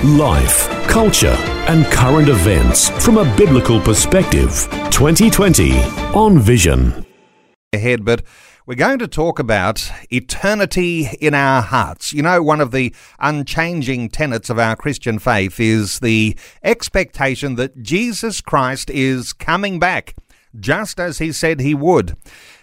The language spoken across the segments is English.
Life, culture, and current events from a biblical perspective. 2020 on Vision. Ahead, but we're going to talk about eternity in our hearts. You know, one of the unchanging tenets of our Christian faith is the expectation that Jesus Christ is coming back, just as he said he would.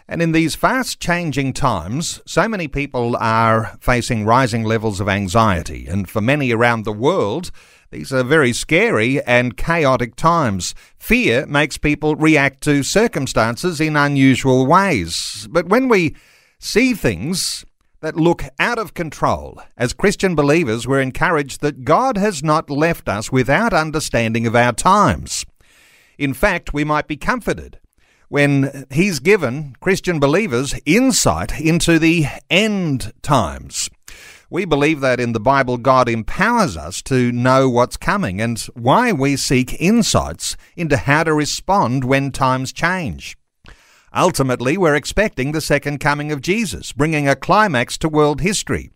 And in these fast changing times, so many people are facing rising levels of anxiety. And for many around the world, these are very scary and chaotic times. Fear makes people react to circumstances in unusual ways. But when we see things that look out of control, as Christian believers, we're encouraged that God has not left us without understanding of our times. In fact, we might be comforted when he's given Christian believers insight into the end times. We believe that in the Bible, God empowers us to know what's coming and why we seek insights into how to respond when times change. Ultimately, we're expecting the second coming of Jesus, bringing a climax to world history.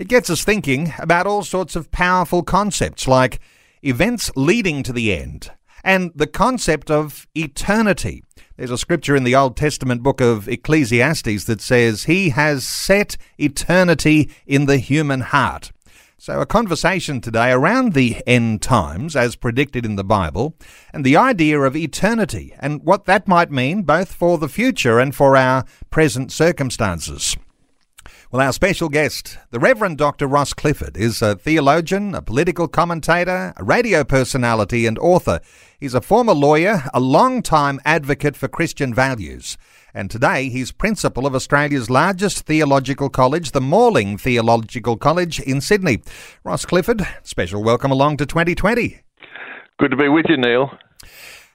It gets us thinking about all sorts of powerful concepts like events leading to the end and the concept of eternity. There's a scripture in the Old Testament book of Ecclesiastes that says, He has set eternity in the human heart. So, a conversation today around the end times, as predicted in the Bible, and the idea of eternity and what that might mean both for the future and for our present circumstances. Well, our special guest, the Reverend Dr. Ross Clifford, is a theologian, a political commentator, a radio personality, and author. He's a former lawyer, a long-time advocate for Christian values. And today he's principal of Australia's largest theological college, the Morling Theological College in Sydney. Ross Clifford, special welcome along to 2020. Good to be with you, Neil.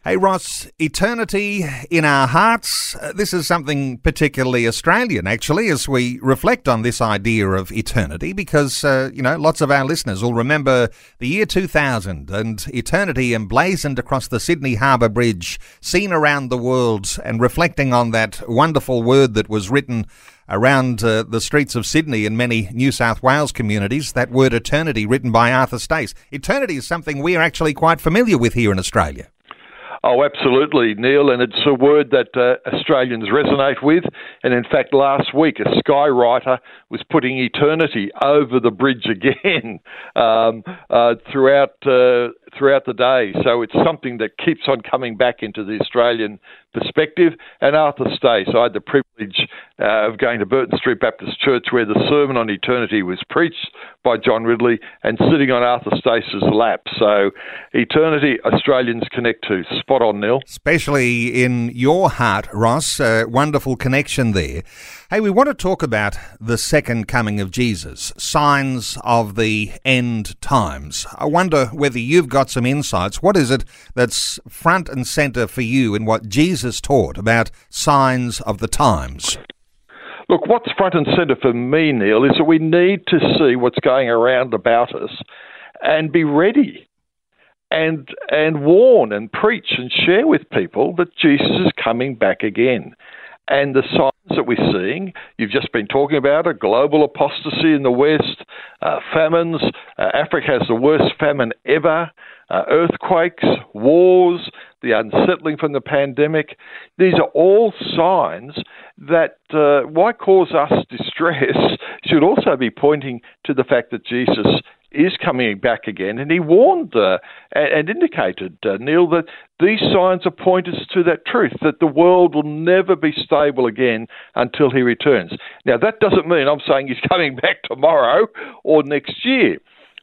Hey, Ross, eternity in our hearts. Uh, this is something particularly Australian, actually, as we reflect on this idea of eternity, because, uh, you know, lots of our listeners will remember the year 2000 and eternity emblazoned across the Sydney Harbour Bridge, seen around the world, and reflecting on that wonderful word that was written around uh, the streets of Sydney and many New South Wales communities, that word eternity written by Arthur Stace. Eternity is something we are actually quite familiar with here in Australia. Oh, absolutely, Neil. And it's a word that uh, Australians resonate with. And in fact, last week, a skywriter was putting eternity over the bridge again um, uh, throughout uh, throughout the day. So it's something that keeps on coming back into the Australian perspective. And Arthur Stace, I had the privilege uh, of going to Burton Street Baptist Church where the Sermon on Eternity was preached by John Ridley and sitting on Arthur Stace's lap. So eternity Australians connect to. Spot on, Neil. Especially in your heart, Ross. Uh, wonderful connection there. Hey, we want to talk about the second coming of Jesus, signs of the end times. I wonder whether you've got some insights. What is it that's front and center for you in what Jesus taught about signs of the times? Look, what's front and centre for me, Neil, is that we need to see what's going around about us and be ready and and warn and preach and share with people that Jesus is coming back again. And the signs that we're seeing, you've just been talking about a global apostasy in the West, uh, famines. Uh, Africa has the worst famine ever, uh, earthquakes, wars, the unsettling from the pandemic. These are all signs that uh, why cause us distress should also be pointing to the fact that Jesus is coming back again, and he warned uh, and, indicated, uh, Neil, that these signs are pointers to that truth that the world will never be stable again until he returns. Now, that doesn't mean I'm saying he's coming back tomorrow or next year.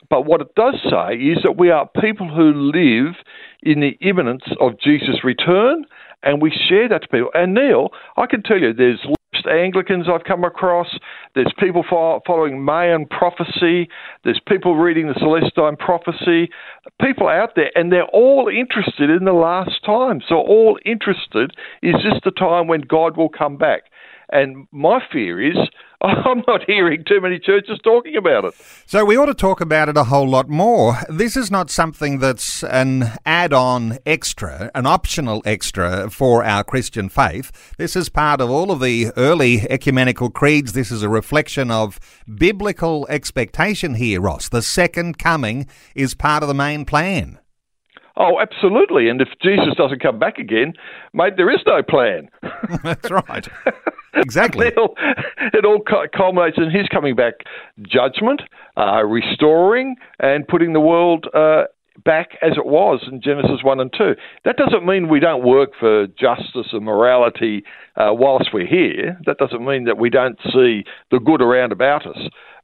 But what it does say is that we are people who live in the imminence of Jesus' return, and we share that to people. And Neil, I can tell you, there's Anglicans I've come across. There's people following Mayan prophecy. There's people reading the Celestine prophecy. People out there, and they're all interested in the last time. So, all interested is this the time when God will come back? And my fear is I'm not hearing too many churches talking about it. So we ought to talk about it a whole lot more. This is not something that's an add on extra, an optional extra for our Christian faith. This is part of all of the early ecumenical creeds. This is a reflection of biblical expectation here, Ross. The second coming is part of the main plan. Oh, absolutely. And if Jesus doesn't come back again, mate, there is no plan. That's right. Exactly. it, all, it all culminates in his coming back judgment, uh, restoring, and putting the world uh, back as it was in Genesis 1 and 2. That doesn't mean we don't work for justice and morality uh, whilst we're here. That doesn't mean that we don't see the good around about us.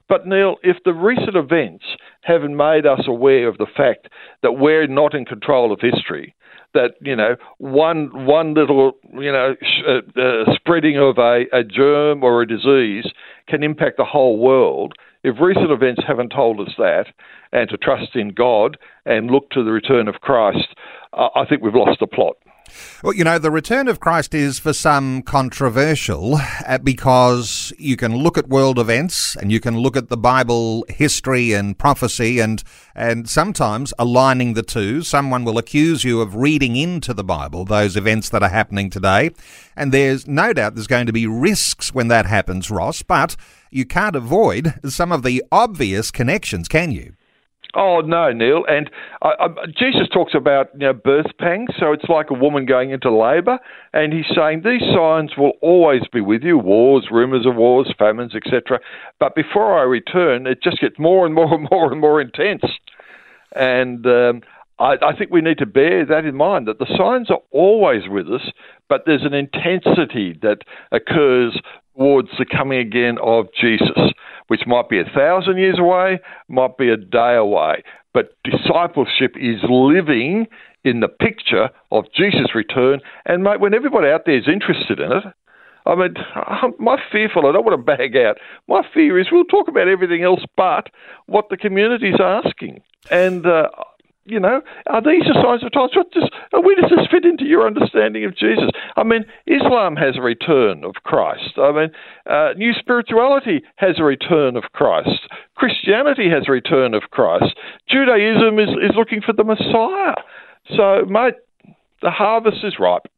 But Neil, if the recent events haven't made us aware of the fact that we're not in control of history, that you know one one little you know uh, uh, spreading of a, a germ or a disease can impact the whole world. If recent events haven't told us that, and to trust in God and look to the return of Christ, uh, I think we've lost the plot. Well, you know, the return of Christ is for some controversial uh, because you can look at world events and you can look at the Bible history and prophecy and and sometimes aligning the two. Someone will accuse you of reading into the Bible those events that are happening today. And there's no doubt there's going to be risks when that happens, Ross, but you can't avoid some of the obvious connections, can you? Oh no, Neil. And I, I, Jesus talks about you know, birth pangs, so it's like a woman going into labour, and he's saying these signs will always be with you: wars, rumours of wars, famines, etc. But before I return, it just gets more and more and more and more intense. And um, I, I think we need to bear that in mind that the signs are always with us, but there's an intensity that occurs towards the coming again of Jesus which might be a thousand years away, might be a day away. But discipleship is living in the picture of Jesus' return. And mate, when everybody out there is interested in it, I mean, my fearful, I don't want to bag out. My fear is we'll talk about everything else but what the community is asking. And uh, you know, are these the signs of times? What does, where does this fit into your understanding of Jesus? I mean, Islam has a return of Christ. I mean, uh, new spirituality has a return of Christ. Christianity has a return of Christ. Judaism is, is looking for the Messiah. So, mate, the harvest is ripe.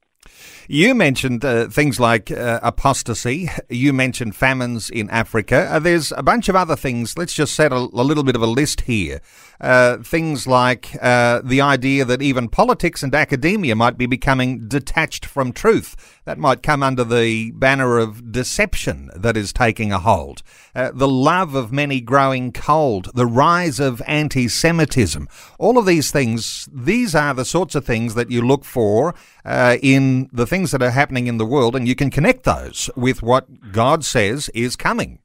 You mentioned uh, things like uh, apostasy. You mentioned famines in Africa. Uh, there's a bunch of other things. Let's just set a, a little bit of a list here. Uh, things like uh, the idea that even politics and academia might be becoming detached from truth. That might come under the banner of deception that is taking a hold. Uh, the love of many growing cold. The rise of anti Semitism. All of these things, these are the sorts of things that you look for in the things that are happening in the world, and you can connect those with what God says is coming.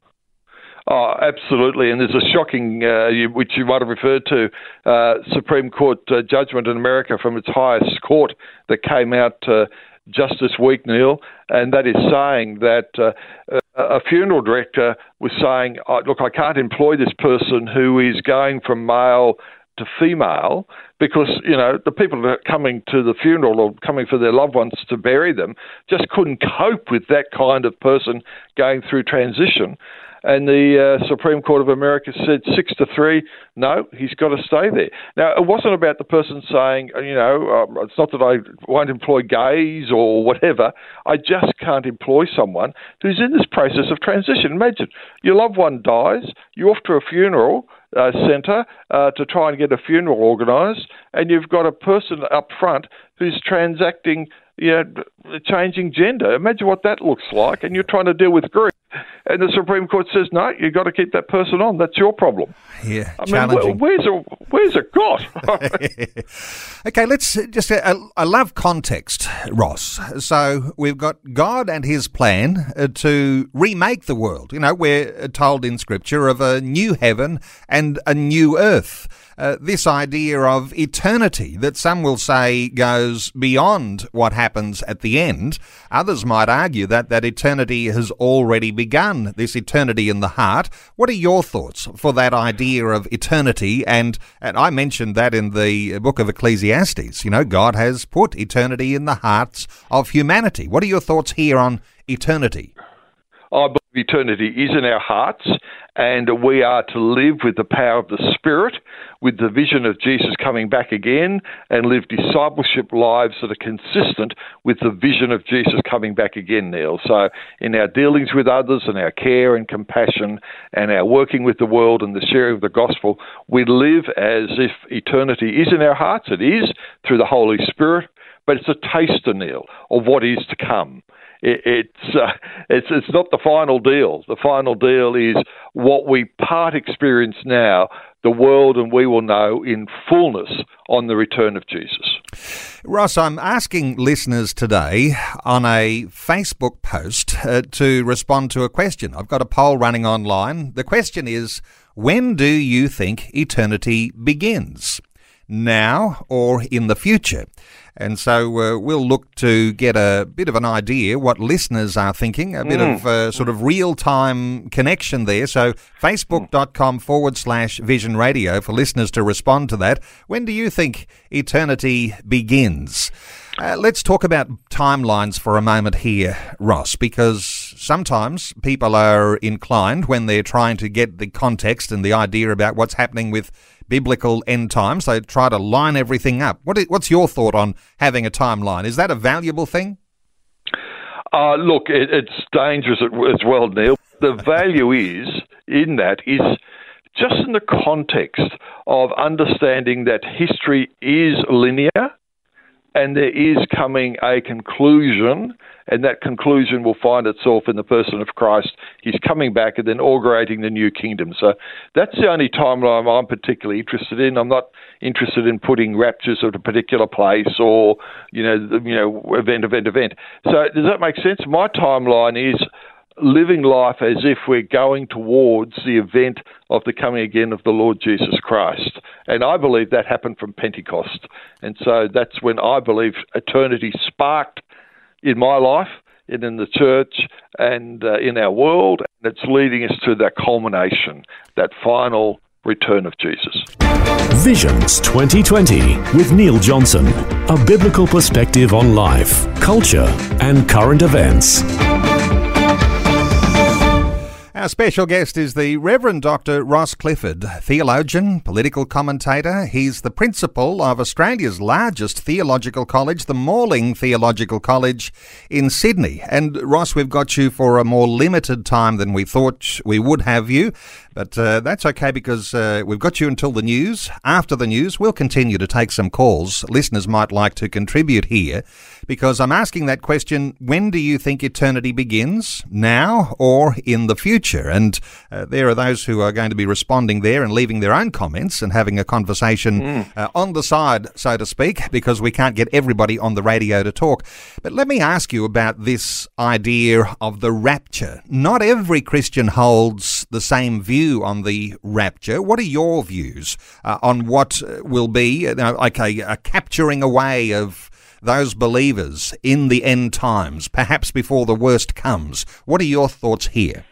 Oh, absolutely. And there's a shocking, uh, which you might have referred to, uh, Supreme Court uh, judgment in America from its highest court that came out uh, just this week, Neil, and that is saying that uh, a funeral director was saying, "Look, I can't employ this person who is going from male to female because you know the people that are coming to the funeral or coming for their loved ones to bury them just couldn't cope with that kind of person going through transition. And the uh, Supreme Court of America said six to three, no, he's got to stay there. Now, it wasn't about the person saying, you know, um, it's not that I won't employ gays or whatever. I just can't employ someone who's in this process of transition. Imagine your loved one dies, you're off to a funeral uh, centre uh, to try and get a funeral organised, and you've got a person up front who's transacting, you know, changing gender. Imagine what that looks like, and you're trying to deal with grief. And the Supreme Court says no, you've got to keep that person on. That's your problem. Yeah, I challenging. mean, where's a where's it got? okay, let's just. Uh, I love context, Ross. So we've got God and His plan uh, to remake the world. You know, we're told in Scripture of a new heaven and a new earth. Uh, this idea of eternity that some will say goes beyond what happens at the end. Others might argue that that eternity has already begun, this eternity in the heart. What are your thoughts for that idea of eternity? And, and I mentioned that in the book of Ecclesiastes. You know, God has put eternity in the hearts of humanity. What are your thoughts here on eternity? I eternity is in our hearts, and we are to live with the power of the Spirit, with the vision of Jesus coming back again, and live discipleship lives that are consistent with the vision of Jesus coming back again, Neil. So, in our dealings with others, and our care and compassion, and our working with the world and the sharing of the gospel, we live as if eternity is in our hearts. It is through the Holy Spirit, but it's a taster, Neil, of what is to come it, it's uh, it's it's not the final deal. The final deal is what we part experience now. The world and we will know in fullness on the return of Jesus. Ross, I'm asking listeners today on a Facebook post uh, to respond to a question. I've got a poll running online. The question is When do you think eternity begins? Now or in the future? And so uh, we'll look to get a bit of an idea what listeners are thinking, a bit mm. of uh, sort of real time connection there. So facebook.com forward slash vision radio for listeners to respond to that. When do you think eternity begins? Uh, let's talk about timelines for a moment here, Ross, because sometimes people are inclined when they're trying to get the context and the idea about what's happening with biblical end times. They try to line everything up. What is, what's your thought on having a timeline? Is that a valuable thing? Uh, look, it, it's dangerous as well, Neil. The value is in that is just in the context of understanding that history is linear and there is coming a conclusion, and that conclusion will find itself in the person of Christ. He's coming back and then inaugurating the new kingdom. So that's the only timeline I'm particularly interested in. I'm not interested in putting raptures at a particular place or you know you know event event event. So does that make sense? My timeline is living life as if we're going towards the event of the coming again of the Lord Jesus Christ. And I believe that happened from Pentecost. And so that's when I believe eternity sparked in my life and in the church and uh, in our world. And it's leading us to that culmination, that final return of Jesus. Visions 2020 with Neil Johnson. A biblical perspective on life, culture, and current events. Our special guest is the Reverend Dr. Ross Clifford, theologian, political commentator. He's the principal of Australia's largest theological college, the Morling Theological College in Sydney. And Ross, we've got you for a more limited time than we thought we would have you. But uh, that's okay because uh, we've got you until the news. After the news, we'll continue to take some calls. Listeners might like to contribute here because I'm asking that question when do you think eternity begins? Now or in the future? And uh, there are those who are going to be responding there and leaving their own comments and having a conversation mm. on the side, so to speak, because we can't get everybody on the radio to talk. But let me ask you about this idea of the rapture. Not every Christian holds the same view view on the rapture. What are your views uh, on what will be uh, like a, a capturing away of those believers in the end times, perhaps before the worst comes? What are your thoughts here?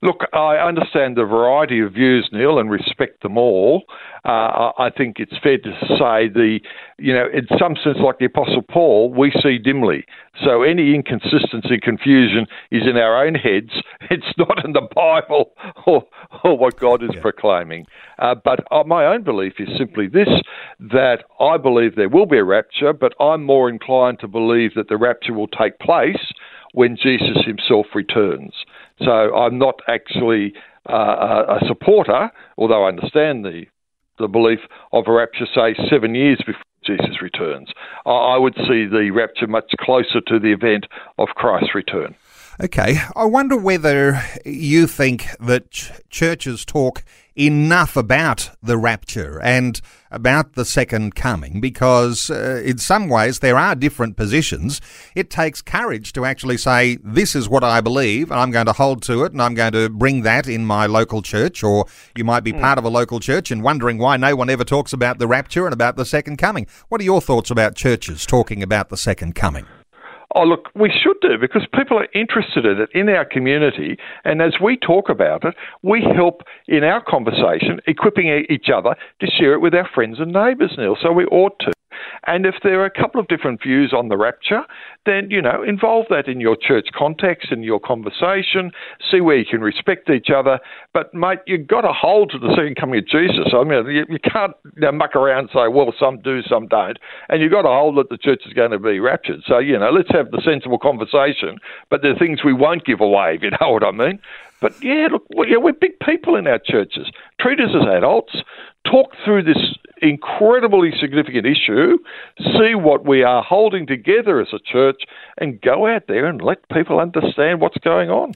Look, I understand the variety of views, Neil, and respect them all. Uh, I think it's fair to say the, you know, in some sense, like the Apostle Paul, we see dimly. So any inconsistency, confusion is in our own heads. It's not in the Bible or, or what God is yeah. proclaiming. Uh, but uh, my own belief is simply this: that I believe there will be a rapture, but I'm more inclined to believe that the rapture will take place when Jesus Himself returns. So I'm not actually uh, a supporter, although I understand the the belief of a rapture, say seven years before Jesus returns. I would see the rapture much closer to the event of Christ's return. Okay, I wonder whether you think that ch- churches talk enough about the rapture and about the second coming because, uh, in some ways, there are different positions. It takes courage to actually say, This is what I believe, and I'm going to hold to it, and I'm going to bring that in my local church. Or you might be mm. part of a local church and wondering why no one ever talks about the rapture and about the second coming. What are your thoughts about churches talking about the second coming? Oh, look, we should do because people are interested in it in our community. And as we talk about it, we help in our conversation, equipping each other to share it with our friends and neighbours, Neil. So we ought to. And if there are a couple of different views on the rapture, then, you know, involve that in your church context, in your conversation, see where you can respect each other. But, mate, you've got to hold to the second coming of Jesus. I mean, you, you can't you know, muck around and say, well, some do, some don't. And you've got to hold that the church is going to be raptured. So, you know, let's have the sensible conversation. But there are things we won't give away, if you know what I mean. But yeah, look, we're, we're big people in our churches. Treat us as adults. Talk through this incredibly significant issue, see what we are holding together as a church, and go out there and let people understand what's going on.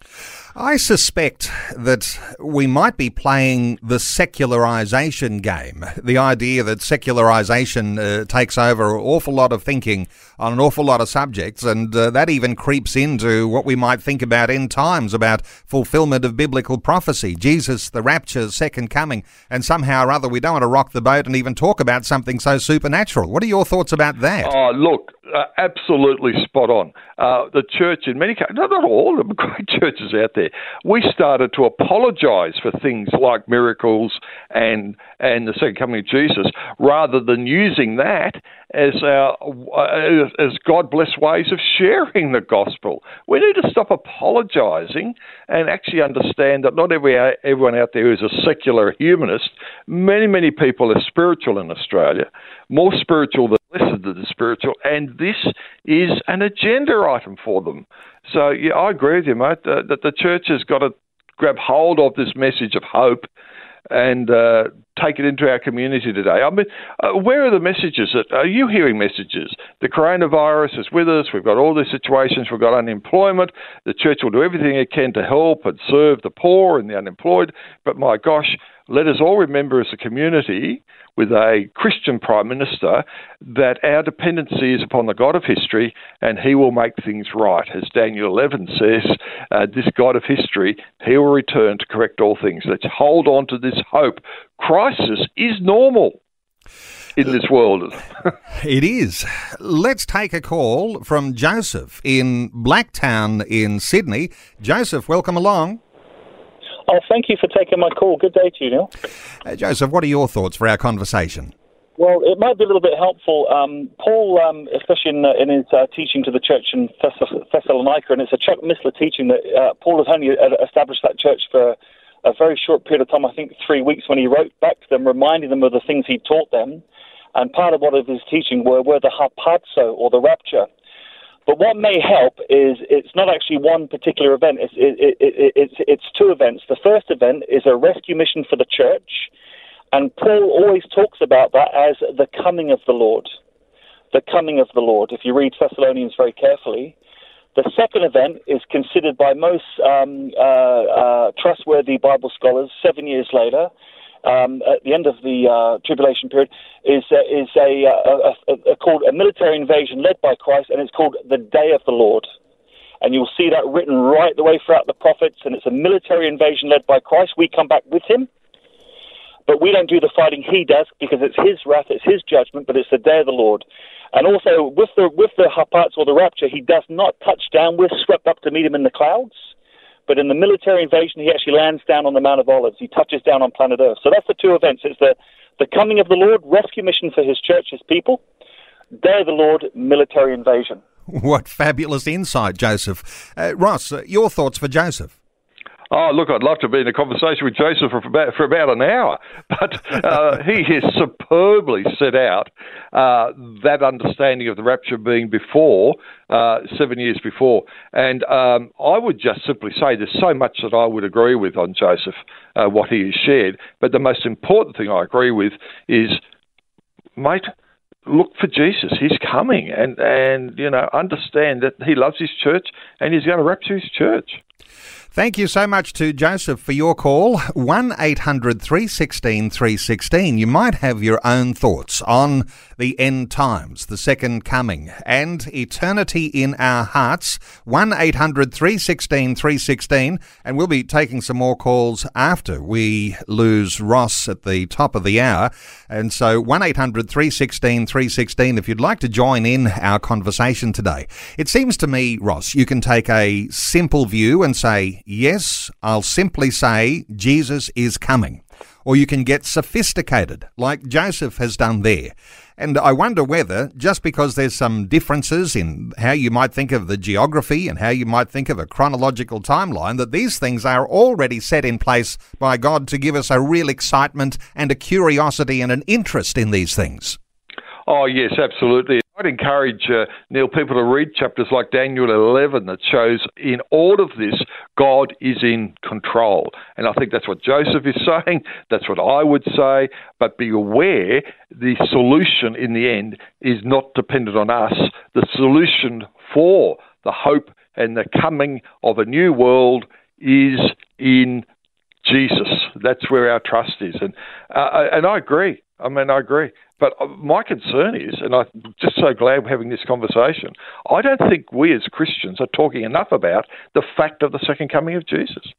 I suspect that we might be playing the secularization game. The idea that secularization uh, takes over an awful lot of thinking on an awful lot of subjects, and uh, that even creeps into what we might think about end times, about fulfillment of biblical prophecy, Jesus, the rapture, second coming, and somehow or other we don't want to rock the boat and even talk about something so supernatural. What are your thoughts about that? Oh, look, uh, absolutely spot on. Uh, the church, in many cases, not, all of them, great churches out there, we started to apologise for things like miracles and and the second coming of Jesus, rather than using that as our uh, as God bless ways of sharing the gospel. We need to stop apologising and actually understand that not every everyone out there is a secular humanist. Many many people are spiritual in Australia, more spiritual than less of the spiritual, and this is an agenda item for them. So, yeah, I agree with you, mate, uh, that the church has got to grab hold of this message of hope and uh, take it into our community today. I mean, uh, where are the messages? That, are you hearing messages? The coronavirus is with us. We've got all these situations. We've got unemployment. The church will do everything it can to help and serve the poor and the unemployed. But my gosh, let us all remember as a community with a Christian Prime Minister that our dependency is upon the God of history and he will make things right. As Daniel 11 says, uh, this God of history, he will return to correct all things. Let's hold on to this hope. Crisis is normal in this world. it is. Let's take a call from Joseph in Blacktown in Sydney. Joseph, welcome along. Oh, thank you for taking my call. Good day to you, Neil. Uh, Joseph, what are your thoughts for our conversation? Well, it might be a little bit helpful. Um, Paul, um, especially in, uh, in his uh, teaching to the church in Thessalonica, and it's a Chuck Missler teaching that uh, Paul has only uh, established that church for a very short period of time, I think three weeks, when he wrote back to them, reminding them of the things he taught them. And part of what of his teaching were, were the harpazo, or the rapture. But what may help is it's not actually one particular event. It's, it, it, it's, it's two events. The first event is a rescue mission for the church, and Paul always talks about that as the coming of the Lord. The coming of the Lord. If you read Thessalonians very carefully, the second event is considered by most um, uh, uh, trustworthy Bible scholars seven years later um, at the end of the uh, tribulation period is uh, is a, uh, a, a, a, called a military invasion led by Christ, and it's called the Day of the Lord. And you'll see that written right the way throughout the prophets, and it's a military invasion led by Christ. We come back with him, but we don't do the fighting he does because it's his wrath, it's his judgment, but it's the day of the Lord. And also with the with the harpazo or the rapture, he does not touch down. We're swept up to meet him in the clouds. But in the military invasion, he actually lands down on the Mount of Olives. He touches down on planet Earth. So that's the two events. It's the, the coming of the Lord, rescue mission for his church, his people. Day of the Lord, military invasion. What fabulous insight, Joseph. Uh, Ross, uh, your thoughts for Joseph? Oh, look, I'd love to be in a conversation with Joseph for about, for about an hour, but uh, he has superbly set out uh, that understanding of the rapture being before, uh, seven years before. And um, I would just simply say there's so much that I would agree with on Joseph, uh, what he has shared. But the most important thing I agree with is, mate, look for Jesus. He's coming, and and you know understand that He loves His church, and He's going to rapture His church. Thank you so much to Joseph for your call. 1 800 316 316. You might have your own thoughts on the end times, the second coming, and eternity in our hearts. 1 800 316 316. And we'll be taking some more calls after we lose Ross at the top of the hour. And so 1 800 316 316 if you'd like to join in our conversation today. It seems to me, Ross, you can take a simple view and say, yes, I'll simply say Jesus is coming. Or you can get sophisticated, like Joseph has done there. And I wonder whether, just because there's some differences in how you might think of the geography and how you might think of a chronological timeline, that these things are already set in place by God to give us a real excitement and a curiosity and an interest in these things. Oh, yes, absolutely. I'd encourage uh, Neil people to read chapters like Daniel 11 that shows in all of this God is in control, and I think that's what Joseph is saying. That's what I would say. But be aware, the solution in the end is not dependent on us. The solution for the hope and the coming of a new world is in Jesus. That's where our trust is, and uh, and I agree. I mean, I agree. But uh, my concern is, and I'm just so glad we're having this conversation, I don't think we as Christians are talking enough about the fact of the second coming of Jesus.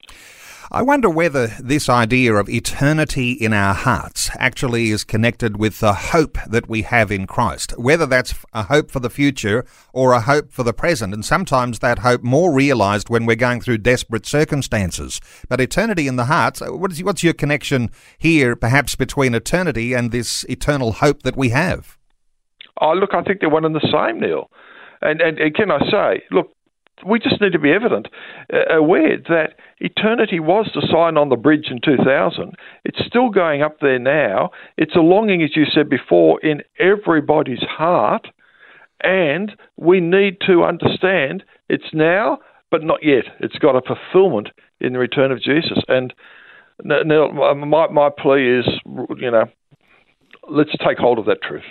I wonder whether this idea of eternity in our hearts actually is connected with the hope that we have in Christ, whether that's a hope for the future or a hope for the present, and sometimes that hope more realized when we're going through desperate circumstances. But eternity in the hearts, uh, what's your connection here, perhaps between eternity and this eternal hope that we have? Oh, look, I think they're one and the same, Neil. And, and, and can I say, look, we just need to be evident, uh, aware that eternity was the sign on the bridge in 2000. It's still going up there now. It's a longing, as you said before, in everybody's heart. And we need to understand it's now, but not yet. It's got a fulfillment in the return of Jesus. And now, my, my plea is, you know, let's take hold of that truth.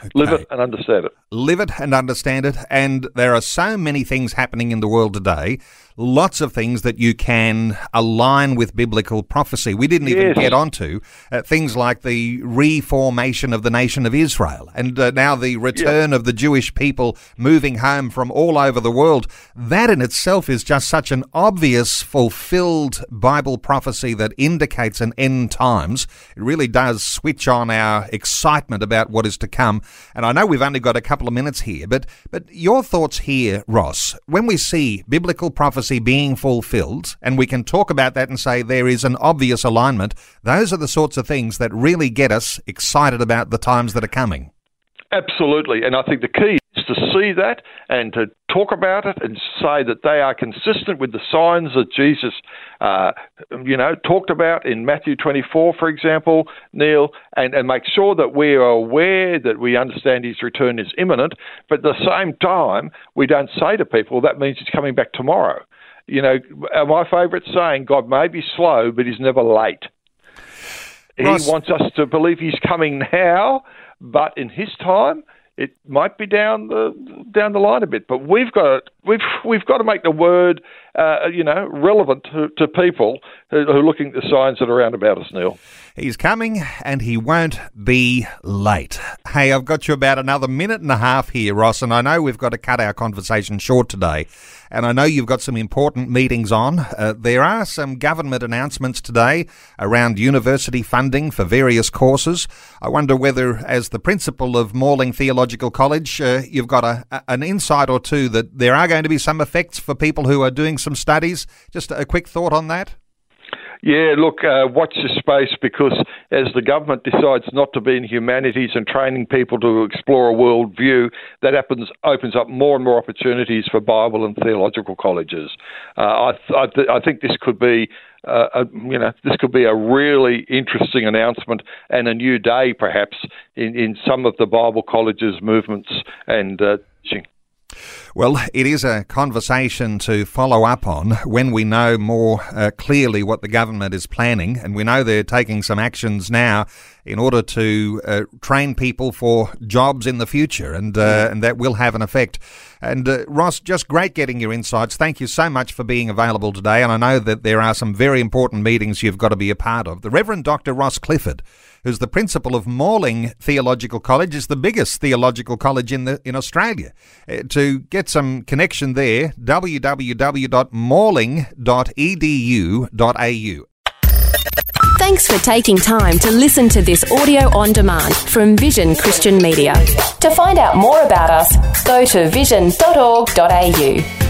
Okay. Live it and understand it. Live it and understand it. And there are so many things happening in the world today lots of things that you can align with biblical prophecy. We didn't even yes. get onto uh, things like the reformation of the nation of Israel and uh, now the return of the Jewish people moving home from all over the world. That in itself is just such an obvious, fulfilled Bible prophecy that indicates an end times. It really does switch on our excitement about what is to come. And I know we've only got a couple of minutes here, but, but your thoughts here, Ross, when we see biblical prophecy being fulfilled, and we can talk about that and say there is an obvious alignment, those are the sorts of things that really get us excited about the times that are coming. Absolutely. And I think the key to see that and to talk about it and say that they are consistent with the signs that Jesus, uh, you know, talked about in Matthew 24, for example, Neil, and, and make sure that we are aware that we understand his return is imminent, but at the same time, we don't say to people that means he's coming back tomorrow. You know, uh, my favourite saying, God may be slow, but he's never late. He wants us to believe he's coming now, but in his time, it might be down the down the line a bit. But we've got we've we've got to make the word, uh, you know, relevant to, to people who, are looking at the signs that are around about us, Neil. He's coming and he won't be late. Hey, I've got you about another minute and a half here, Ross, and I know we've got to cut our conversation short today. And I know you've got some important meetings on. Uh, there are some government announcements today around university funding for various courses. I wonder whether, as the principal of Morling Theological College, uh, you've got a, an insight or two that there are going to be some effects for people who are doing some studies. Just a quick thought on that. Yeah, look, uh, watch this space because as the government decides not to be in humanities and training people to explore a world view, that happens opens up more and more opportunities for Bible and theological colleges. Uh, I, I, th- I think this could be uh, a, you know, this could be a really interesting announcement and a new day, perhaps, in, in some of the Bible colleges' movements and uh, teaching. Well, it is a conversation to follow up on when we know more uh, clearly what the government is planning, and we know they're taking some actions now in order to uh, train people for jobs in the future, and uh, and that will have an effect. And uh, Ross, just great getting your insights. Thank you so much for being available today. And I know that there are some very important meetings you've got to be a part of. The Reverend Dr. Ross Clifford who's the principal of Morling Theological College, is the biggest theological college in the in Australia. Uh, to get some connection there, www.morling.edu.au. Thanks for taking time to listen to this audio on demand from Vision Christian Media. To find out more about us, go to vision.org.au.